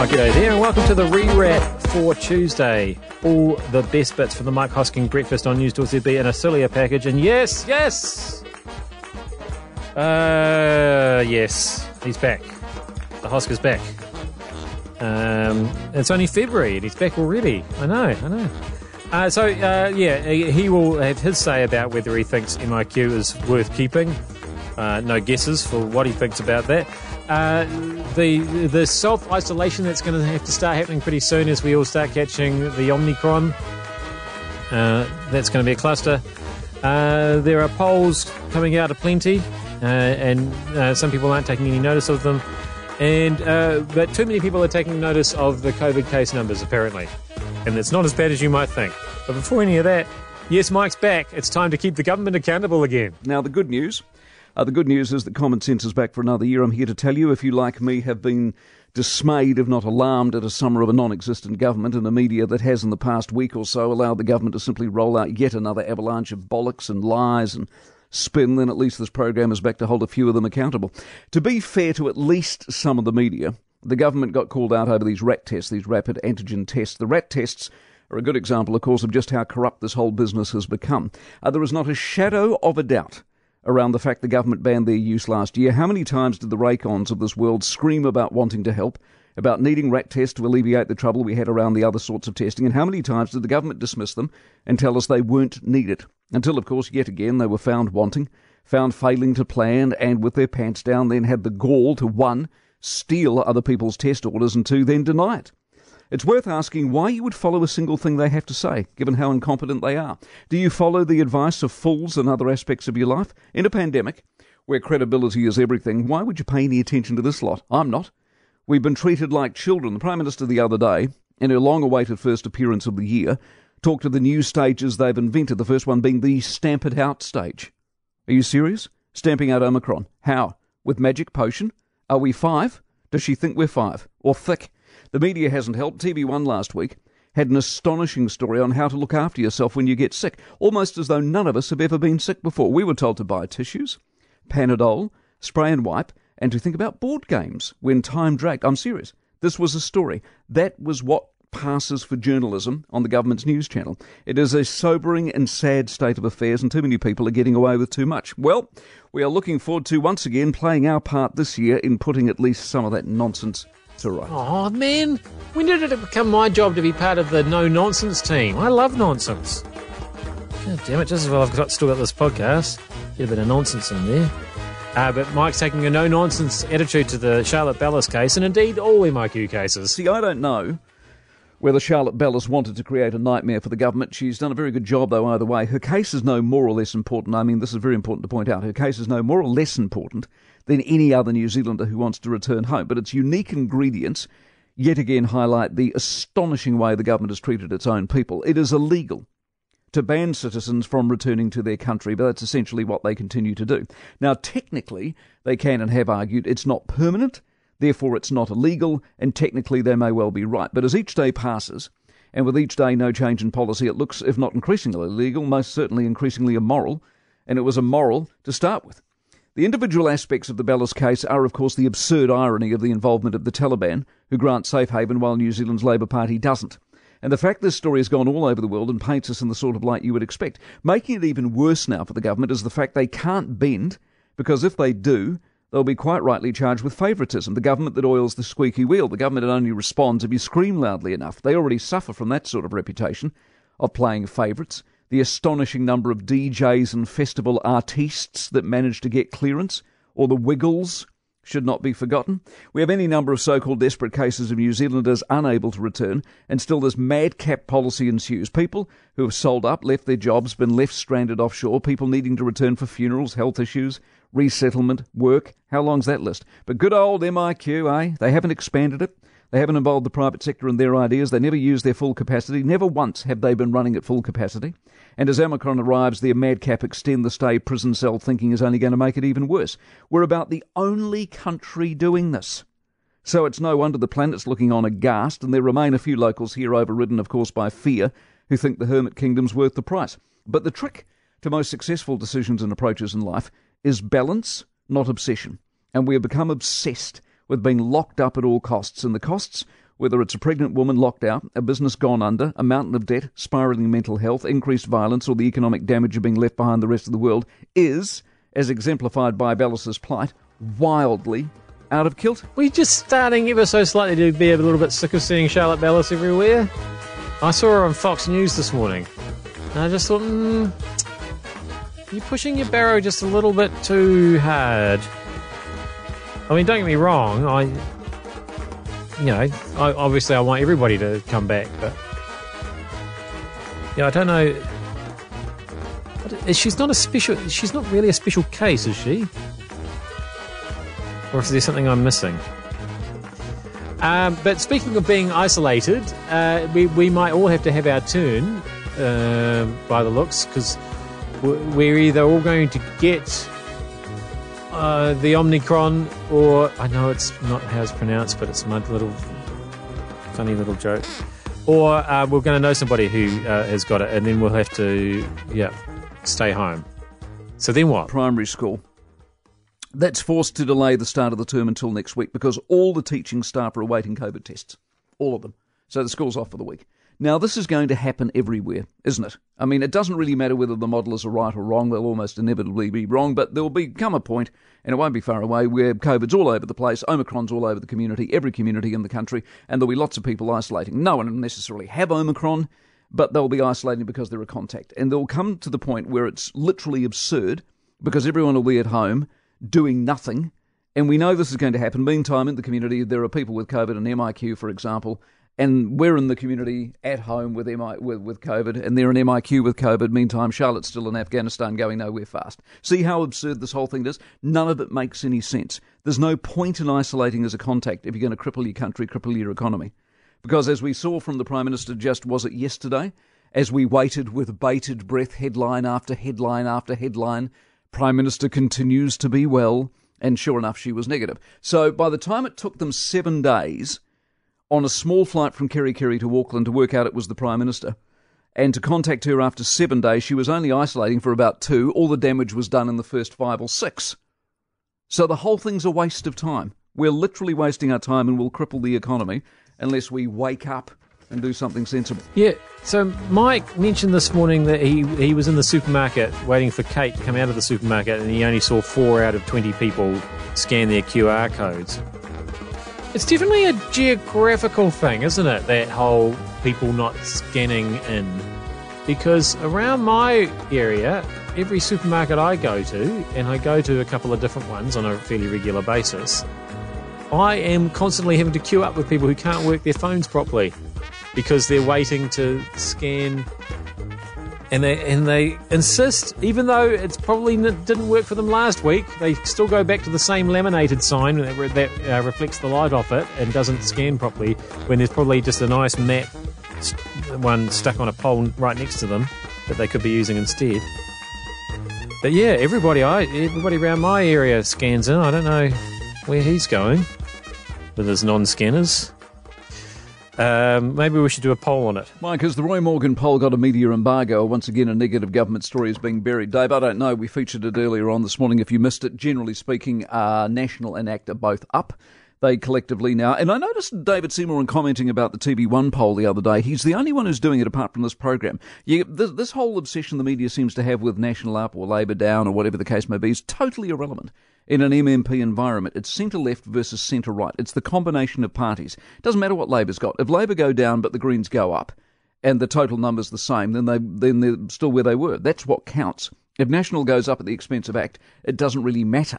Oh, g'day there, and welcome to the rewrap for Tuesday. All the best bits from the Mike Hosking breakfast on News ZB in a sillier package, and yes, yes, uh, yes, he's back. The Hosker's back. Um, it's only February, and he's back already. I know, I know. Uh, so, uh, yeah, he will have his say about whether he thinks MIQ is worth keeping. Uh, no guesses for what he thinks about that. Uh, the the self isolation that's going to have to start happening pretty soon as we all start catching the Omicron. Uh, that's going to be a cluster. Uh, there are polls coming out of plenty, uh, and uh, some people aren't taking any notice of them. And uh, but too many people are taking notice of the COVID case numbers apparently, and it's not as bad as you might think. But before any of that, yes, Mike's back. It's time to keep the government accountable again. Now the good news uh, the good news is that Common Sense is back for another year. I'm here to tell you, if you, like me, have been dismayed, if not alarmed, at a summer of a non existent government and a media that has, in the past week or so, allowed the government to simply roll out yet another avalanche of bollocks and lies and spin, then at least this program is back to hold a few of them accountable. To be fair to at least some of the media, the government got called out over these RAT tests, these rapid antigen tests. The RAT tests are a good example, of course, of just how corrupt this whole business has become. Uh, there is not a shadow of a doubt around the fact the government banned their use last year. How many times did the Raycons of this world scream about wanting to help, about needing rat tests to alleviate the trouble we had around the other sorts of testing, and how many times did the government dismiss them and tell us they weren't needed? Until, of course, yet again they were found wanting, found failing to plan, and with their pants down, then had the gall to one, steal other people's test orders, and two, then deny it. It's worth asking why you would follow a single thing they have to say, given how incompetent they are. Do you follow the advice of fools in other aspects of your life? In a pandemic, where credibility is everything, why would you pay any attention to this lot? I'm not. We've been treated like children. The Prime Minister the other day, in her long awaited first appearance of the year, talked of the new stages they've invented, the first one being the stamp it out stage. Are you serious? Stamping out Omicron. How? With magic potion? Are we five? Does she think we're five? Or thick? The media hasn't helped. TV1 last week had an astonishing story on how to look after yourself when you get sick, almost as though none of us have ever been sick before. We were told to buy tissues, Panadol, spray and wipe, and to think about board games when time dragged. I'm serious. This was a story. That was what passes for journalism on the government's news channel. It is a sobering and sad state of affairs, and too many people are getting away with too much. Well, we are looking forward to once again playing our part this year in putting at least some of that nonsense to right. Oh man, when did it become my job to be part of the no nonsense team? I love nonsense. God damn it! Just as well I've got, still got this podcast. Get a bit of nonsense in there. Uh, but Mike's taking a no nonsense attitude to the Charlotte Bellis case, and indeed all MIQ cases. See, I don't know whether Charlotte Bellis wanted to create a nightmare for the government. She's done a very good job, though, either way. Her case is no more or less important. I mean, this is very important to point out. Her case is no more or less important than any other New Zealander who wants to return home. But its unique ingredients yet again highlight the astonishing way the government has treated its own people. It is illegal to ban citizens from returning to their country, but that's essentially what they continue to do. Now, technically, they can and have argued it's not permanent, therefore it's not illegal, and technically they may well be right. But as each day passes, and with each day no change in policy, it looks, if not increasingly illegal, most certainly increasingly immoral, and it was immoral to start with. The individual aspects of the Bellis case are, of course, the absurd irony of the involvement of the Taliban, who grant safe haven while New Zealand's Labour Party doesn't. And the fact this story has gone all over the world and paints us in the sort of light you would expect. Making it even worse now for the government is the fact they can't bend, because if they do, they'll be quite rightly charged with favouritism. The government that oils the squeaky wheel. The government that only responds if you scream loudly enough. They already suffer from that sort of reputation of playing favourites the astonishing number of DJs and festival artistes that manage to get clearance, or the Wiggles should not be forgotten. We have any number of so called desperate cases of New Zealanders unable to return, and still this madcap policy ensues. People who have sold up, left their jobs, been left stranded offshore, people needing to return for funerals, health issues, resettlement, work. How long's that list? But good old MIQ, eh? They haven't expanded it. They haven't involved the private sector in their ideas. They never use their full capacity. Never once have they been running at full capacity. And as Omicron arrives, their madcap extend the stay prison cell thinking is only going to make it even worse. We're about the only country doing this. So it's no wonder the planet's looking on aghast, and there remain a few locals here overridden, of course, by fear, who think the hermit kingdom's worth the price. But the trick to most successful decisions and approaches in life is balance, not obsession. And we have become obsessed with being locked up at all costs, and the costs, whether it's a pregnant woman locked out, a business gone under, a mountain of debt, spiralling mental health, increased violence, or the economic damage of being left behind the rest of the world, is, as exemplified by Bellis's plight, wildly out of kilt. We're just starting ever so slightly to be a little bit sick of seeing Charlotte Bellis everywhere. I saw her on Fox News this morning, and I just thought, mm, you're pushing your barrow just a little bit too hard. I mean, don't get me wrong. I, you know, I, obviously I want everybody to come back, but yeah, I don't know. She's not a special. She's not really a special case, is she? Or is there something I'm missing? Um, but speaking of being isolated, uh, we, we might all have to have our turn uh, by the looks because we're either all going to get uh, the Omicron, or I know it's not how it's pronounced, but it's my little funny little joke. Or uh, we're going to know somebody who uh, has got it, and then we'll have to, yeah, stay home. So then what? Primary school. That's forced to delay the start of the term until next week because all the teaching staff are awaiting COVID tests. All of them. So the school's off for the week. Now, this is going to happen everywhere, isn't it? I mean, it doesn't really matter whether the modelers are right or wrong. They'll almost inevitably be wrong, but there will become a point, and it won't be far away, where COVID's all over the place, Omicron's all over the community, every community in the country, and there'll be lots of people isolating. No one will necessarily have Omicron, but they'll be isolating because they're a contact. And they'll come to the point where it's literally absurd because everyone will be at home doing nothing. And we know this is going to happen. Meantime, in the community, there are people with COVID and MIQ, for example, and we're in the community at home with, MI, with, with COVID, and they're in MIQ with COVID. Meantime, Charlotte's still in Afghanistan going nowhere fast. See how absurd this whole thing is? None of it makes any sense. There's no point in isolating as a contact if you're going to cripple your country, cripple your economy. Because as we saw from the Prime Minister just, was it yesterday? As we waited with bated breath, headline after headline after headline, Prime Minister continues to be well, and sure enough, she was negative. So by the time it took them seven days on a small flight from Kerikeri to Auckland to work out it was the Prime Minister. And to contact her after seven days, she was only isolating for about two. All the damage was done in the first five or six. So the whole thing's a waste of time. We're literally wasting our time and we'll cripple the economy unless we wake up and do something sensible. Yeah. So Mike mentioned this morning that he he was in the supermarket waiting for Kate to come out of the supermarket, and he only saw four out of twenty people scan their QR codes. It's definitely a geographical thing, isn't it? That whole people not scanning in. Because around my area, every supermarket I go to, and I go to a couple of different ones on a fairly regular basis, I am constantly having to queue up with people who can't work their phones properly because they're waiting to scan and they and they insist, even though it's probably didn't work for them last week, they still go back to the same laminated sign that, that uh, reflects the light off it and doesn't scan properly. When there's probably just a nice map one stuck on a pole right next to them that they could be using instead. But yeah, everybody I everybody around my area scans in. I don't know where he's going with his non-scanners. Um, maybe we should do a poll on it. Mike, has the Roy Morgan poll got a media embargo? Once again, a negative government story is being buried. Dave, I don't know. We featured it earlier on this morning. If you missed it, generally speaking, uh, National and ACT are both up. They collectively now. And I noticed David Seymour in commenting about the TV1 poll the other day. He's the only one who's doing it apart from this program. You, this, this whole obsession the media seems to have with National up or Labor down or whatever the case may be is totally irrelevant in an MMP environment. It's centre left versus centre right. It's the combination of parties. It doesn't matter what Labor's got. If Labor go down but the Greens go up, and the total number's the same, then they then they're still where they were. That's what counts. If National goes up at the expense of ACT, it doesn't really matter.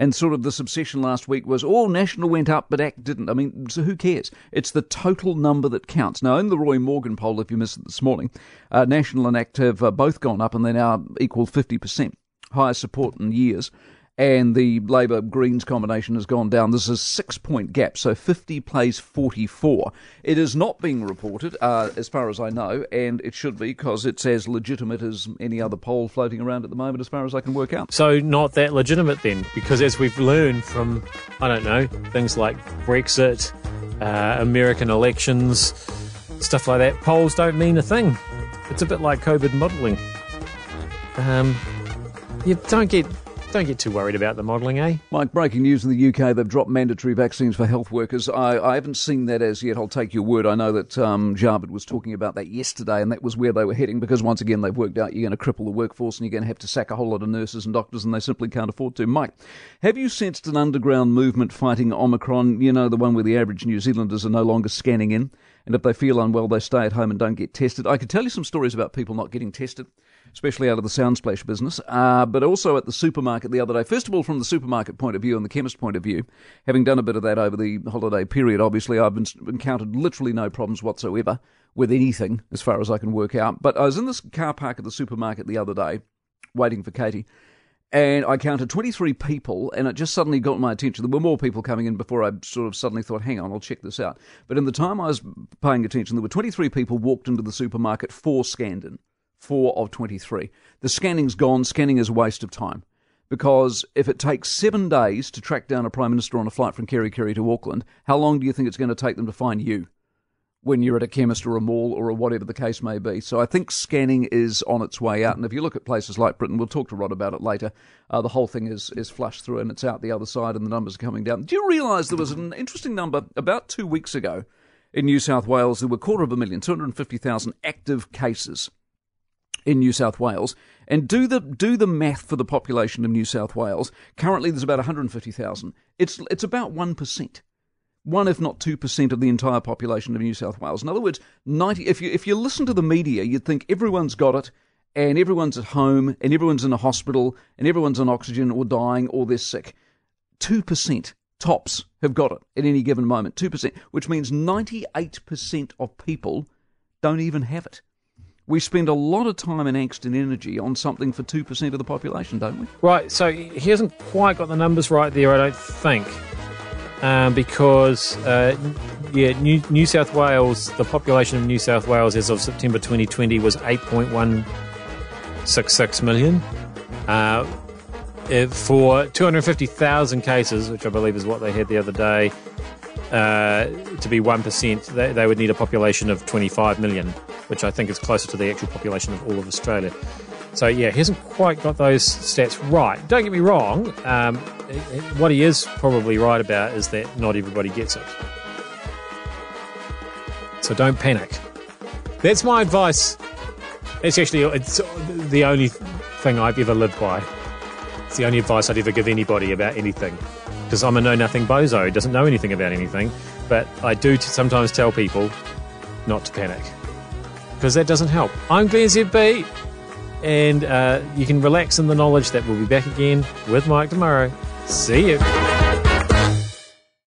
And sort of this obsession last week was, oh, National went up, but ACT didn't. I mean, so who cares? It's the total number that counts. Now, in the Roy Morgan poll, if you missed it this morning, uh, National and ACT have uh, both gone up, and they now equal 50%, highest support in years and the Labor Greens combination has gone down. There's a six point gap, so 50 plays 44. It is not being reported, uh, as far as I know, and it should be because it's as legitimate as any other poll floating around at the moment, as far as I can work out. So, not that legitimate then, because as we've learned from, I don't know, things like Brexit, uh, American elections, stuff like that, polls don't mean a thing. It's a bit like COVID modelling. Um, you don't get don't get too worried about the modelling, eh? Mike, breaking news in the UK, they've dropped mandatory vaccines for health workers. I, I haven't seen that as yet. I'll take your word. I know that um, Javid was talking about that yesterday, and that was where they were heading because, once again, they've worked out you're going to cripple the workforce and you're going to have to sack a whole lot of nurses and doctors, and they simply can't afford to. Mike, have you sensed an underground movement fighting Omicron? You know, the one where the average New Zealanders are no longer scanning in, and if they feel unwell, they stay at home and don't get tested. I could tell you some stories about people not getting tested especially out of the soundsplash business, uh, but also at the supermarket the other day. First of all, from the supermarket point of view and the chemist point of view, having done a bit of that over the holiday period, obviously I've encountered literally no problems whatsoever with anything as far as I can work out. But I was in this car park at the supermarket the other day, waiting for Katie. And I counted 23 people, and it just suddenly got my attention. There were more people coming in before I sort of suddenly thought, hang on, I'll check this out. But in the time I was paying attention, there were 23 people walked into the supermarket for Scandon. 4 of 23. The scanning's gone, scanning is a waste of time. Because if it takes seven days to track down a Prime Minister on a flight from Kerikeri Kerry to Auckland, how long do you think it's going to take them to find you when you're at a chemist or a mall or a whatever the case may be? So I think scanning is on its way out. And if you look at places like Britain, we'll talk to Rod about it later, uh, the whole thing is, is flushed through and it's out the other side and the numbers are coming down. Do you realise there was an interesting number about two weeks ago in New South Wales? There were a quarter of a million, 250,000 active cases in New South Wales. And do the do the math for the population of New South Wales. Currently, there's about 150,000. It's it's about one percent, one if not two percent of the entire population of New South Wales. In other words, 90. If you if you listen to the media, you'd think everyone's got it, and everyone's at home, and everyone's in a hospital, and everyone's on oxygen or dying or they're sick. Two percent tops have got it at any given moment. Two percent, which means 98 percent of people don't even have it we spend a lot of time and angst and energy on something for 2% of the population, don't we? Right, so he hasn't quite got the numbers right there, I don't think. Um, because, uh, yeah, New, New, South Wales, the population of New South Wales as of September 2020 was 8.166 million. Uh, for 250,000 cases, which I believe is what they had the other day, uh, to be 1%, they, they, would need a population of 25 million, which I think is closer to the actual population of all of Australia. So, yeah, he hasn't quite got those stats right. Don't get me wrong, um, what he is probably right about is that not everybody gets it. So don't panic. That's my advice. It's actually it's the only thing I've ever lived by. It's the only advice I'd ever give anybody about anything because I'm a know nothing bozo doesn't know anything about anything. But I do t- sometimes tell people not to panic because that doesn't help. I'm Glenn ZB, and uh, you can relax in the knowledge that we'll be back again with Mike tomorrow. See you.